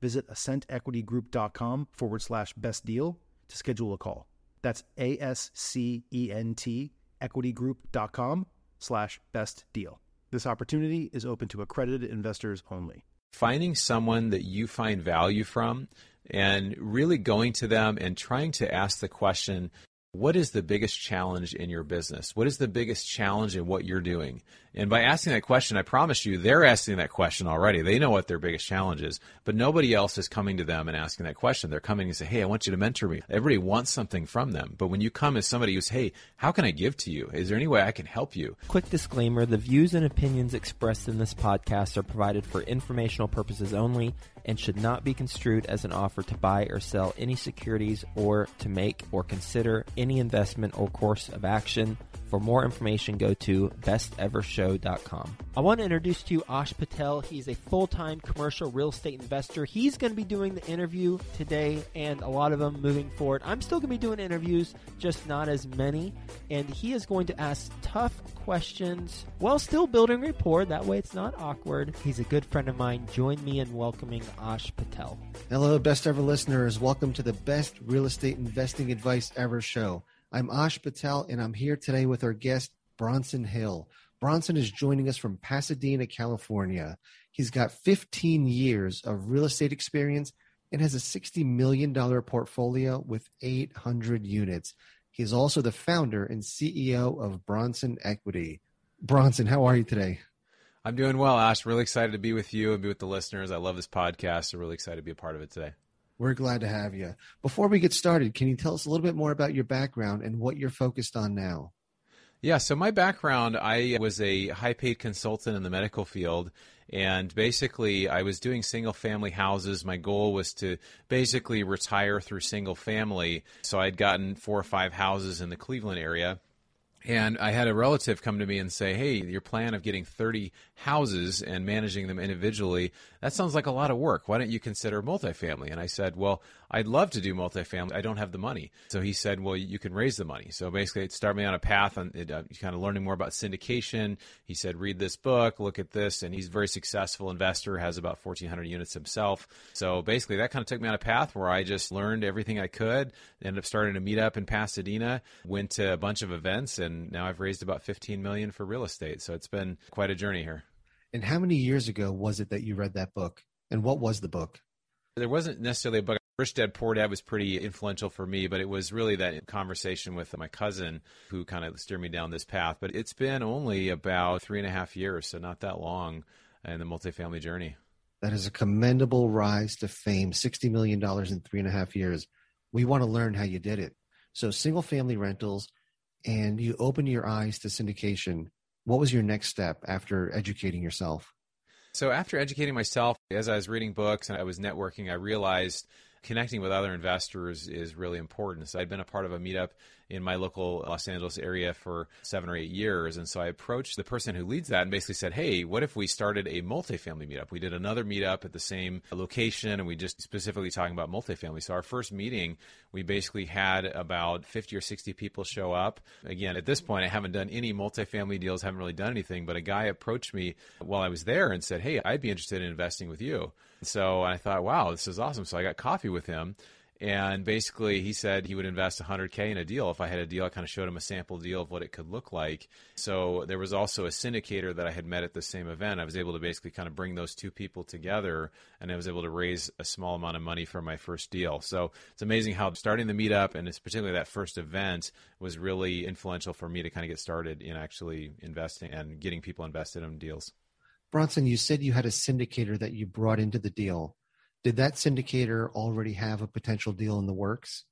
visit ascentequitygroup.com forward slash best deal to schedule a call. That's A S C E N T equitygroup.com slash best deal. This opportunity is open to accredited investors only. Finding someone that you find value from and really going to them and trying to ask the question, what is the biggest challenge in your business? What is the biggest challenge in what you're doing? And by asking that question, I promise you, they're asking that question already. They know what their biggest challenge is, but nobody else is coming to them and asking that question. They're coming and say, Hey, I want you to mentor me. Everybody wants something from them. But when you come as somebody who's, Hey, how can I give to you? Is there any way I can help you? Quick disclaimer the views and opinions expressed in this podcast are provided for informational purposes only and should not be construed as an offer to buy or sell any securities or to make or consider any investment or course of action. For more information, go to bestevershow.com. I want to introduce to you Ash Patel. He's a full time commercial real estate investor. He's going to be doing the interview today and a lot of them moving forward. I'm still going to be doing interviews, just not as many. And he is going to ask tough questions while still building rapport. That way it's not awkward. He's a good friend of mine. Join me in welcoming Ash Patel. Hello, best ever listeners. Welcome to the best real estate investing advice ever show. I'm Ash Patel, and I'm here today with our guest, Bronson Hill. Bronson is joining us from Pasadena, California. He's got 15 years of real estate experience and has a $60 million portfolio with 800 units. He is also the founder and CEO of Bronson Equity. Bronson, how are you today? I'm doing well, Ash. Really excited to be with you and be with the listeners. I love this podcast. So really excited to be a part of it today. We're glad to have you. Before we get started, can you tell us a little bit more about your background and what you're focused on now? Yeah, so my background, I was a high paid consultant in the medical field. And basically, I was doing single family houses. My goal was to basically retire through single family. So I'd gotten four or five houses in the Cleveland area. And I had a relative come to me and say, Hey, your plan of getting 30 houses and managing them individually, that sounds like a lot of work. Why don't you consider multifamily? And I said, Well, I'd love to do multifamily. I don't have the money. So he said, Well, you can raise the money. So basically, it started me on a path on uh, kind of learning more about syndication. He said, Read this book, look at this. And he's a very successful investor, has about 1,400 units himself. So basically, that kind of took me on a path where I just learned everything I could, ended up starting a meetup in Pasadena, went to a bunch of events, and now I've raised about 15 million for real estate. So it's been quite a journey here. And how many years ago was it that you read that book? And what was the book? There wasn't necessarily a book. Rich Dad Poor Dad was pretty influential for me, but it was really that conversation with my cousin who kind of steered me down this path. But it's been only about three and a half years, so not that long in the multifamily journey. That is a commendable rise to fame $60 million in three and a half years. We want to learn how you did it. So, single family rentals, and you open your eyes to syndication, what was your next step after educating yourself? So, after educating myself, as I was reading books and I was networking, I realized connecting with other investors is really important. So I'd been a part of a meetup in my local Los Angeles area for seven or eight years. And so I approached the person who leads that and basically said, Hey, what if we started a multifamily meetup? We did another meetup at the same location and we just specifically talking about multifamily. So our first meeting, we basically had about 50 or 60 people show up. Again, at this point, I haven't done any multifamily deals, haven't really done anything, but a guy approached me while I was there and said, Hey, I'd be interested in investing with you. So I thought, wow, this is awesome. So I got coffee with him. And basically, he said he would invest 100K in a deal. If I had a deal, I kind of showed him a sample deal of what it could look like. So there was also a syndicator that I had met at the same event. I was able to basically kind of bring those two people together, and I was able to raise a small amount of money for my first deal. So it's amazing how starting the meetup and it's particularly that first event was really influential for me to kind of get started in actually investing and getting people invested in deals. Bronson, you said you had a syndicator that you brought into the deal. Did that syndicator already have a potential deal in the works?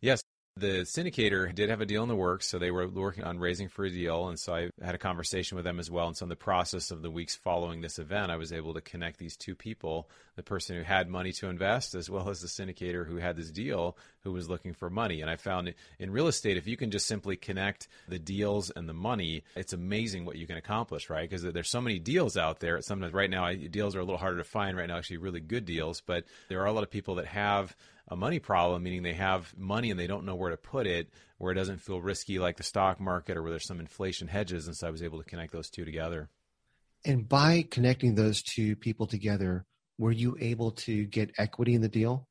Yes. The syndicator did have a deal in the works, so they were working on raising for a deal. And so I had a conversation with them as well. And so, in the process of the weeks following this event, I was able to connect these two people the person who had money to invest, as well as the syndicator who had this deal who was looking for money. And I found in real estate, if you can just simply connect the deals and the money, it's amazing what you can accomplish, right? Because there's so many deals out there. Sometimes right now, deals are a little harder to find right now, actually, really good deals. But there are a lot of people that have a money problem, meaning they have money and they don't know where to put it, where it doesn't feel risky like the stock market or where there's some inflation hedges. And so I was able to connect those two together. And by connecting those two people together, were you able to get equity in the deal?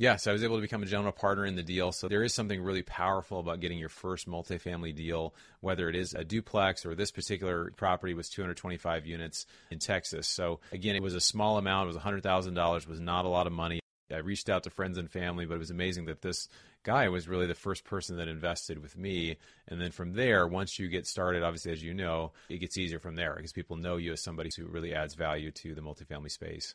Yes, I was able to become a general partner in the deal. So there is something really powerful about getting your first multifamily deal, whether it is a duplex or this particular property was 225 units in Texas. So again, it was a small amount. It was $100,000, was not a lot of money. I reached out to friends and family, but it was amazing that this guy was really the first person that invested with me. And then from there, once you get started, obviously, as you know, it gets easier from there because people know you as somebody who really adds value to the multifamily space.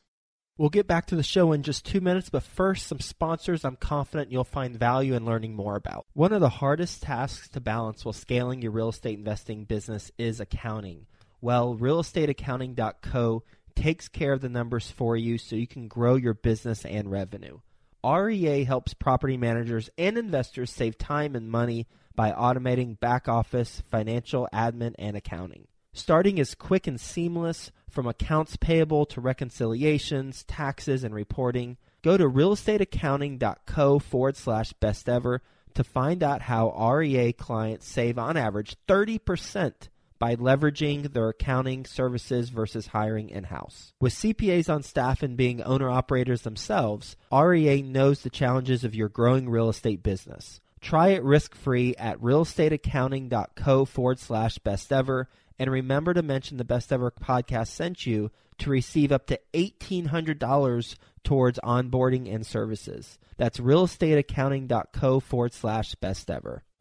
We'll get back to the show in just two minutes, but first, some sponsors I'm confident you'll find value in learning more about. One of the hardest tasks to balance while scaling your real estate investing business is accounting. Well, realestateaccounting.co takes care of the numbers for you so you can grow your business and revenue. REA helps property managers and investors save time and money by automating back office, financial, admin, and accounting. Starting is quick and seamless from accounts payable to reconciliations, taxes, and reporting. Go to realestateaccounting.co forward slash best ever to find out how REA clients save on average 30% by leveraging their accounting services versus hiring in house. With CPAs on staff and being owner operators themselves, REA knows the challenges of your growing real estate business. Try it risk free at realestateaccounting.co forward slash best ever. And remember to mention the Best Ever podcast sent you to receive up to $1,800 towards onboarding and services. That's realestateaccounting.co forward slash best ever.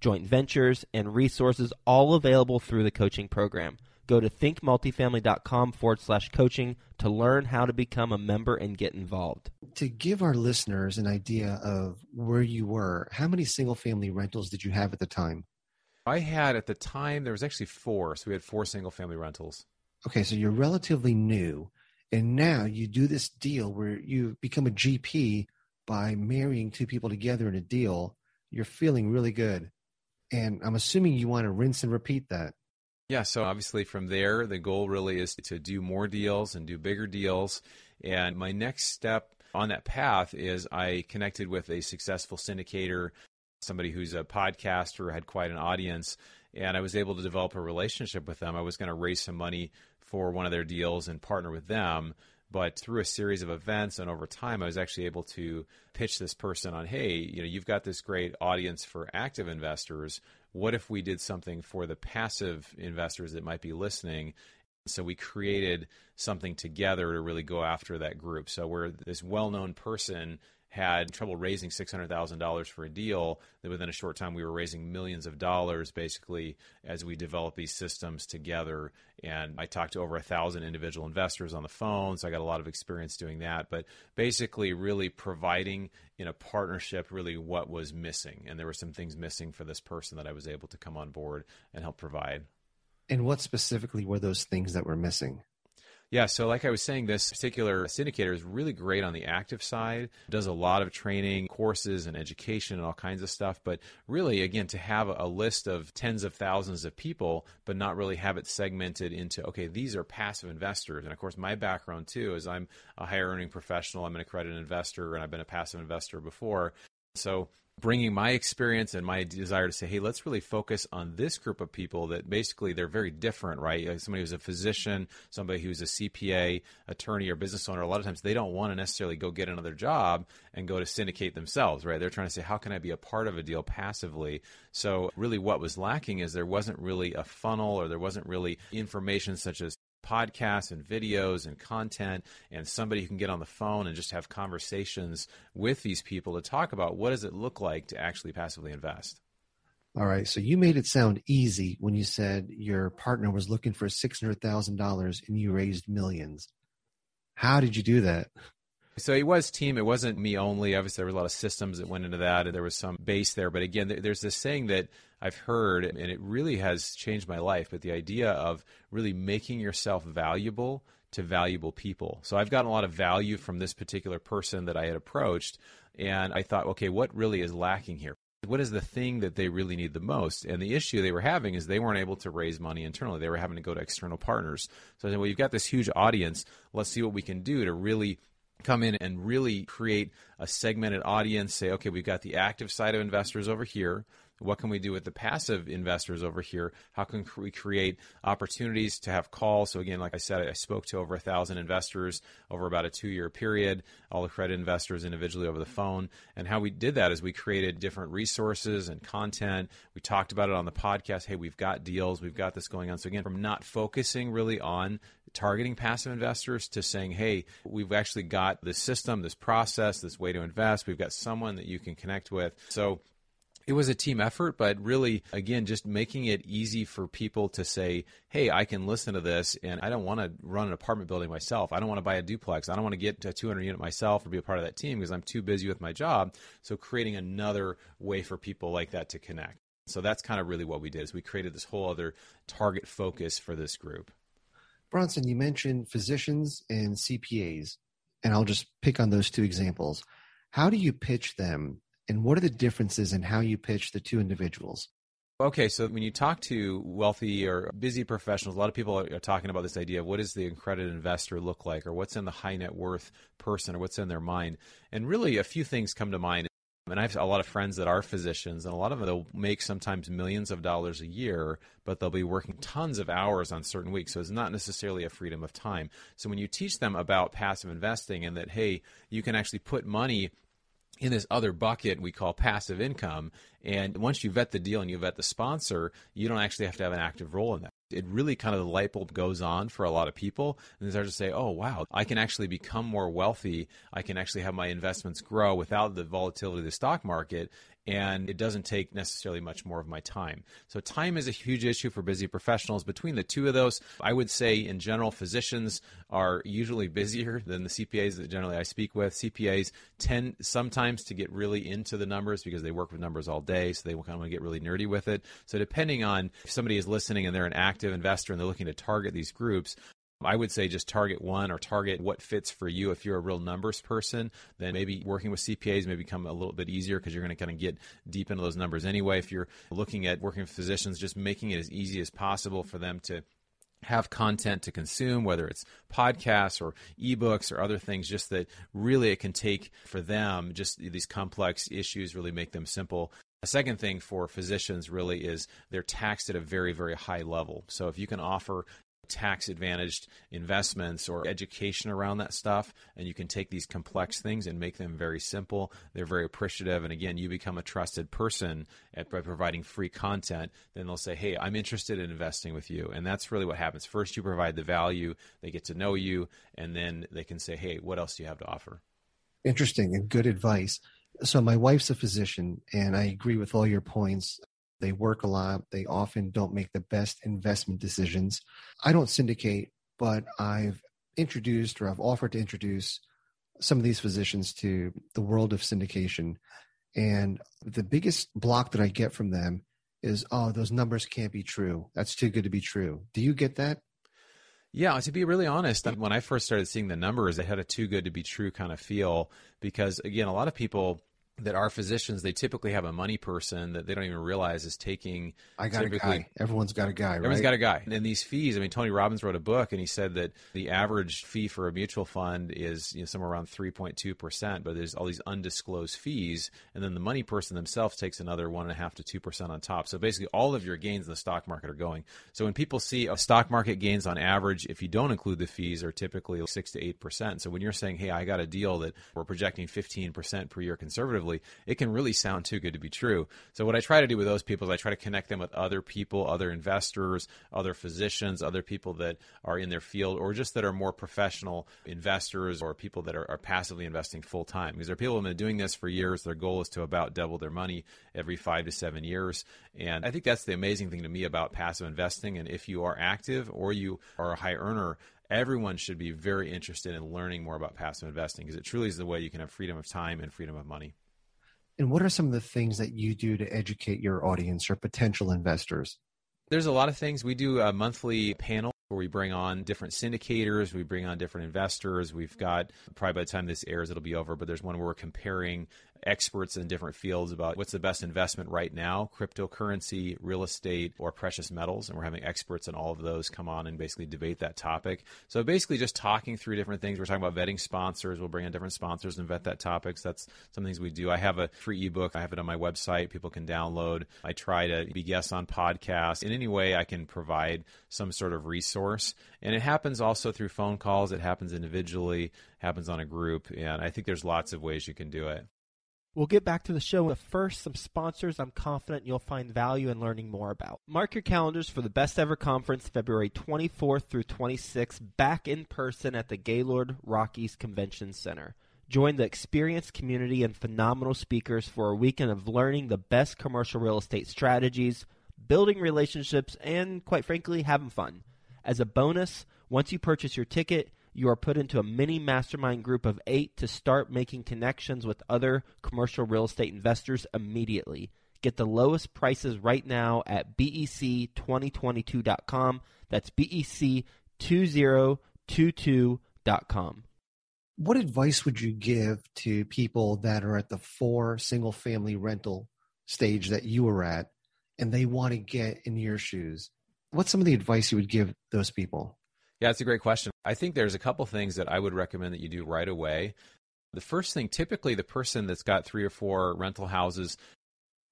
joint ventures, and resources all available through the coaching program. Go to thinkmultifamily.com forward slash coaching to learn how to become a member and get involved. To give our listeners an idea of where you were, how many single family rentals did you have at the time? I had at the time, there was actually four. So we had four single family rentals. Okay, so you're relatively new. And now you do this deal where you become a GP by marrying two people together in a deal. You're feeling really good. And I'm assuming you want to rinse and repeat that. Yeah, so obviously from there, the goal really is to do more deals and do bigger deals. And my next step on that path is I connected with a successful syndicator, somebody who's a podcaster, had quite an audience, and I was able to develop a relationship with them. I was going to raise some money for one of their deals and partner with them. But through a series of events and over time, I was actually able to pitch this person on, hey, you know, you've got this great audience for active investors. What if we did something for the passive investors that might be listening? So we created something together to really go after that group. So we're this well-known person had trouble raising $600,000 for a deal, that within a short time we were raising millions of dollars basically as we developed these systems together. And I talked to over a thousand individual investors on the phone, so I got a lot of experience doing that. But basically, really providing in a partnership really what was missing. And there were some things missing for this person that I was able to come on board and help provide. And what specifically were those things that were missing? Yeah, so like I was saying, this particular syndicator is really great on the active side, does a lot of training, courses, and education and all kinds of stuff. But really, again, to have a list of tens of thousands of people, but not really have it segmented into, okay, these are passive investors. And of course, my background too is I'm a higher earning professional, I'm an accredited investor, and I've been a passive investor before. So bringing my experience and my desire to say, hey, let's really focus on this group of people that basically they're very different, right? Like somebody who's a physician, somebody who's a CPA, attorney, or business owner, a lot of times they don't want to necessarily go get another job and go to syndicate themselves, right? They're trying to say, how can I be a part of a deal passively? So, really, what was lacking is there wasn't really a funnel or there wasn't really information such as podcasts and videos and content and somebody who can get on the phone and just have conversations with these people to talk about what does it look like to actually passively invest. All right so you made it sound easy when you said your partner was looking for $600000 and you raised millions. How did you do that so it was team. It wasn't me only. Obviously, there were a lot of systems that went into that, and there was some base there. But again, there's this saying that I've heard, and it really has changed my life. But the idea of really making yourself valuable to valuable people. So I've gotten a lot of value from this particular person that I had approached, and I thought, okay, what really is lacking here? What is the thing that they really need the most? And the issue they were having is they weren't able to raise money internally. They were having to go to external partners. So I said, well, you've got this huge audience. Let's see what we can do to really come in and really create a segmented audience say okay we've got the active side of investors over here what can we do with the passive investors over here? How can we create opportunities to have calls? So again, like I said, I spoke to over a thousand investors over about a two-year period, all the credit investors individually over the phone. And how we did that is we created different resources and content. We talked about it on the podcast. Hey, we've got deals, we've got this going on. So again, from not focusing really on targeting passive investors to saying, hey, we've actually got this system, this process, this way to invest. We've got someone that you can connect with. So it was a team effort, but really, again, just making it easy for people to say, hey, I can listen to this and I don't want to run an apartment building myself. I don't want to buy a duplex. I don't want to get a 200 unit myself or be a part of that team because I'm too busy with my job. So creating another way for people like that to connect. So that's kind of really what we did is we created this whole other target focus for this group. Bronson, you mentioned physicians and CPAs, and I'll just pick on those two examples. How do you pitch them and what are the differences in how you pitch the two individuals? Okay, so when you talk to wealthy or busy professionals, a lot of people are, talking about this idea of what does the accredited investor look like, or what's in the high net worth person, or what's in their mind. And really, a few things come to mind. And I have a lot of friends that are physicians, and a lot of them they'll make sometimes millions of dollars a year, but they'll be working tons of hours on certain weeks. So it's not necessarily a freedom of time. So when you teach them about passive investing and that, hey, you can actually put money in this other bucket we call passive income. And once you vet the deal and you vet the sponsor, you don't actually have to have an active role in that. It really kind of the light bulb goes on for a lot of people, and they start to say, "Oh, wow, I can actually become more wealthy. I can actually have my investments grow without the volatility of the stock market, and it doesn't take necessarily much more of my time. So, time is a huge issue for busy professionals. Between the two of those, I would say in general, physicians are usually busier than the CPAs that generally I speak with. CPAs tend sometimes to get really into the numbers because they work with numbers all day, so they kind of want to get really nerdy with it. So, depending on if somebody is listening and they're an active investor and they're looking to target these groups, I would say just target one or target what fits for you. If you're a real numbers person, then maybe working with CPAs may become a little bit easier because you're going to kind of get deep into those numbers anyway. If you're looking at working with physicians, just making it as easy as possible for them to have content to consume, whether it's podcasts or ebooks or other things, just that really it can take for them just these complex issues, really make them simple. A second thing for physicians really is they're taxed at a very, very high level. So if you can offer tax advantaged investments or education around that stuff. And you can take these complex things and make them very simple. They're very appreciative. And again, you become a trusted person at, by providing free content. Then they'll say, Hey, I'm interested in investing with you. And that's really what happens. First, you provide the value, they get to know you, and then they can say, Hey, what else do you have to offer? Interesting and good advice. So, my wife's a physician, and I agree with all your points. They work a lot. They often don't make the best investment decisions. I don't syndicate, but I've introduced or I've offered to introduce some of these physicians to the world of syndication. And the biggest block that I get from them is, oh, those numbers can't be true. That's too good to be true. Do you get that? Yeah, to be really honest, when I first started seeing the numbers, it had a too good to be true kind of feel because, again, a lot of people that our physicians, they typically have a money person that they don't even realize is taking. I got a guy. Everyone's got a guy, right? Everyone's got a guy. And these fees, I mean, Tony Robbins wrote a book and he said that the average fee for a mutual fund is you know, somewhere around 3.2%, but there's all these undisclosed fees. And then the money person themselves takes another 1.5 to 2% on top. So basically, all of your gains in the stock market are going. So when people see a stock market gains on average, if you don't include the fees, are typically 6 to 8%. So when you're saying, hey, I got a deal that we're projecting 15% per year conservatively, it can really sound too good to be true. So what I try to do with those people is I try to connect them with other people, other investors, other physicians, other people that are in their field, or just that are more professional investors or people that are, are passively investing full time. Because there are people who have been doing this for years. Their goal is to about double their money every five to seven years. And I think that's the amazing thing to me about passive investing. And if you are active or you are a high earner, everyone should be very interested in learning more about passive investing because it truly is the way you can have freedom of time and freedom of money. And what are some of the things that you do to educate your audience or potential investors? There's a lot of things. We do a monthly panel where we bring on different syndicators, we bring on different investors. We've got probably by the time this airs, it'll be over, but there's one where we're comparing experts in different fields about what's the best investment right now cryptocurrency, real estate, or precious metals. And we're having experts in all of those come on and basically debate that topic. So basically, just talking through different things. We're talking about vetting sponsors. We'll bring in different sponsors and vet that topics. That's some things we do. I have a free ebook, I have it on my website. People can download. I try to be guests on podcasts. In any way I can provide some sort of resource. And it happens also through phone calls, it happens individually, happens on a group. And I think there's lots of ways you can do it. We'll get back to the show, but first, some sponsors I'm confident you'll find value in learning more about. Mark your calendars for the Best Ever Conference, February 24th through 26th, back in person at the Gaylord Rockies Convention Center. Join the experienced community and phenomenal speakers for a weekend of learning the best commercial real estate strategies, building relationships, and quite frankly, having fun. As a bonus, once you purchase your ticket, you are put into a mini mastermind group of eight to start making connections with other commercial real estate investors immediately. Get the lowest prices right now at bec2022.com. That's bec2022.com. What advice would you give to people that are at the four single family rental stage that you were at and they want to get in your shoes? What's some of the advice you would give those people? Yeah, it's a great question. I think there's a couple things that I would recommend that you do right away. The first thing, typically, the person that's got three or four rental houses,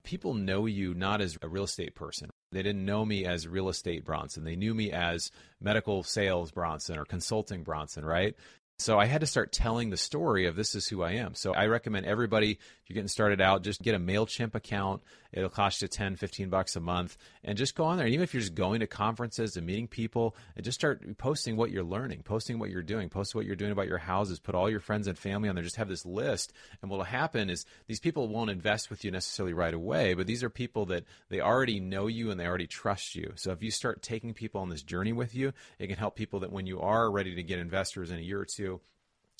people know you not as a real estate person. They didn't know me as real estate Bronson. They knew me as medical sales Bronson or consulting Bronson, right? So I had to start telling the story of this is who I am. So I recommend everybody, if you're getting started out, just get a MailChimp account. It'll cost you 10, 15 bucks a month and just go on there. And even if you're just going to conferences and meeting people and just start posting what you're learning, posting what you're doing, post what you're doing about your houses, put all your friends and family on there, just have this list. And what'll happen is these people won't invest with you necessarily right away, but these are people that they already know you and they already trust you. So if you start taking people on this journey with you, it can help people that when you are ready to get investors in a year or two,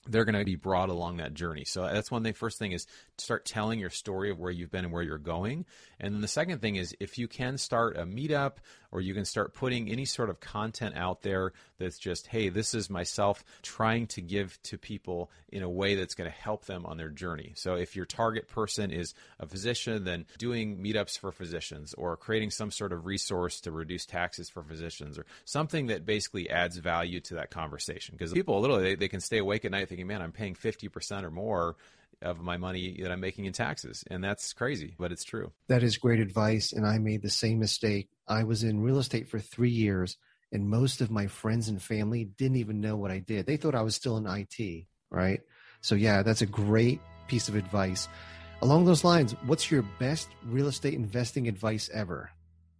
they're going to be brought along that journey. So that's one thing. First thing is start telling your story of where you've been and where you're going. And then the second thing is if you can start a meetup or you can start putting any sort of content out there that's just, hey, this is myself trying to give to people in a way that's going to help them on their journey. So if your target person is a physician, then doing meetups for physicians or creating some sort of resource to reduce taxes for physicians or something that basically adds value to that conversation. Because people literally they, they can stay awake at night thinking, man, I'm paying 50% or more of my money that I'm making in taxes. And that's crazy, but it's true. That is great advice. And I made the same mistake. I was in real estate for three years, and most of my friends and family didn't even know what I did. They thought I was still in IT, right? So, yeah, that's a great piece of advice. Along those lines, what's your best real estate investing advice ever?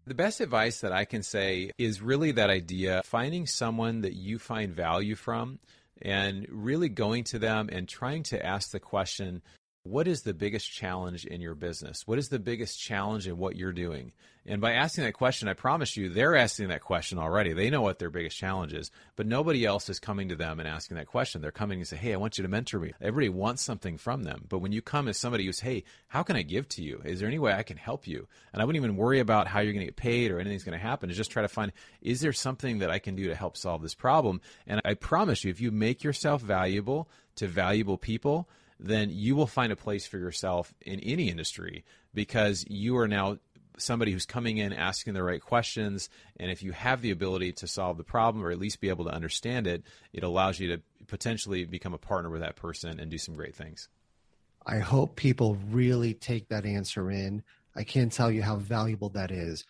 The best advice that I can say is really that idea finding someone that you find value from and really going to them and trying to ask the question what is the biggest challenge in your business? What is the biggest challenge in what you're doing? And by asking that question, I promise you, they're asking that question already. They know what their biggest challenge is, but nobody else is coming to them and asking that question. They're coming and say, Hey, I want you to mentor me. Everybody wants something from them. But when you come as somebody who's, Hey, how can I give to you? Is there any way I can help you? And I wouldn't even worry about how you're going to get paid or anything's going to happen. Is just try to find, is there something that I can do to help solve this problem? And I promise you, if you make yourself valuable to valuable people, then you will find a place for yourself in any industry because you are now somebody who's coming in asking the right questions. And if you have the ability to solve the problem or at least be able to understand it it allows you to potentially become a partner with that person and do some great things. I hope people really take that answer in. I can't tell you how valuable that is.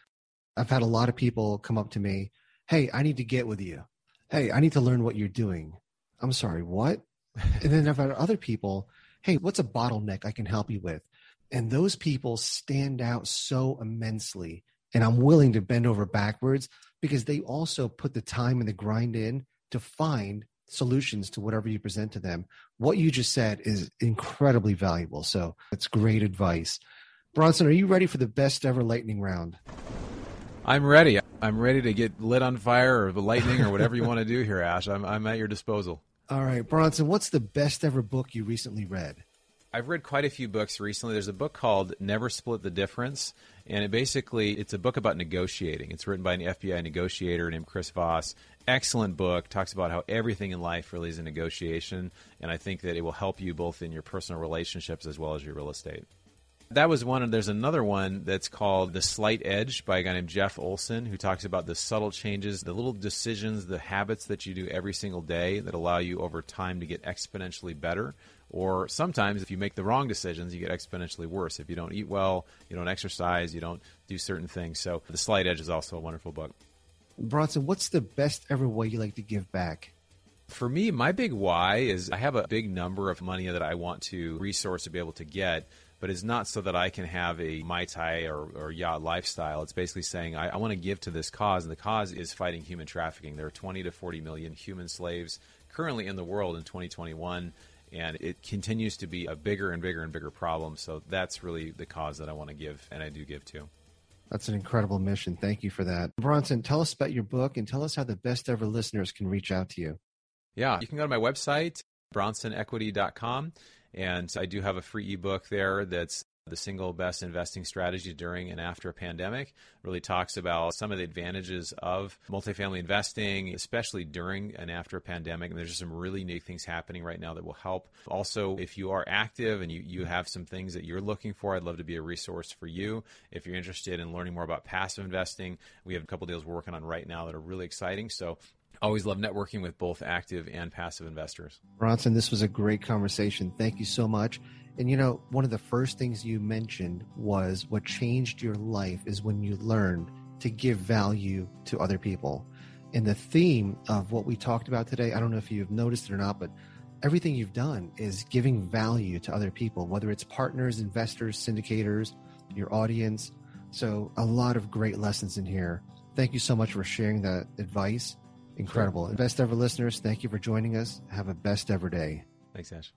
I've had a lot of people come up to me hey i need to get with you. Hey i need to learn what you're doing. I'm sorry what? And then I've had other people, hey, what's a bottleneck I can help you with? And those people stand out so immensely. And I'm willing to bend over backwards because they also put the time and the grind in to find solutions to whatever you present to them. What you just said is incredibly valuable. So that's great advice. Bronson, are you ready for the best ever lightning round? I'm ready. I'm ready to get lit on fire or the lightning or whatever you want to do here, Ash. I'm, I'm at your disposal. All right, Bronson, what's the best ever book you recently read? I've read quite a few books recently. There's a book called Never Split the Difference, and it basically it's a book about negotiating. It's written by an FBI negotiator named Chris Voss. Excellent book. Talks about how everything in life really is a negotiation, and I think that it will help you both in your personal relationships as well as your real estate. That was one, and there's another one that's called The Slight Edge by a guy named Jeff Olson, who talks about the subtle changes, the little decisions, the habits that you do every single day that allow you over time to get exponentially better. Or sometimes, if you make the wrong decisions, you get exponentially worse. If you don't eat well, you don't exercise, you don't do certain things. So, The Slight Edge is also a wonderful book. Bronson, what's the best ever way you like to give back? For me, my big why is I have a big number of money that I want to resource to be able to get but it's not so that I can have a Mai Tai or, or yacht lifestyle. It's basically saying I, I want to give to this cause, and the cause is fighting human trafficking. There are 20 to 40 million human slaves currently in the world in 2021, and it continues to be a bigger and bigger and bigger problem. So that's really the cause that I want to give, and I do give to. That's an incredible mission. Thank you for that. Bronson, tell us about your book and tell us how the best ever listeners can reach out to you. Yeah, you can go to my website, bronsonequity.com and I do have a free ebook there that's the single best investing strategy during and after a pandemic. Really talks about some of the advantages of multifamily investing, especially during and after a pandemic. And there's just some really neat things happening right now that will help. Also, if you are active and you, you have some things that you're looking for, I'd love to be a resource for you. If you're interested in learning more about passive investing, we have a couple deals we're working on right now that are really exciting. So Always love networking with both active and passive investors. Bronson, this was a great conversation. Thank you so much. And you know, one of the first things you mentioned was what changed your life is when you learned to give value to other people. And the theme of what we talked about today, I don't know if you've noticed it or not, but everything you've done is giving value to other people, whether it's partners, investors, syndicators, your audience. So, a lot of great lessons in here. Thank you so much for sharing that advice Incredible. Sure. Best ever listeners, thank you for joining us. Have a best ever day. Thanks, Ash.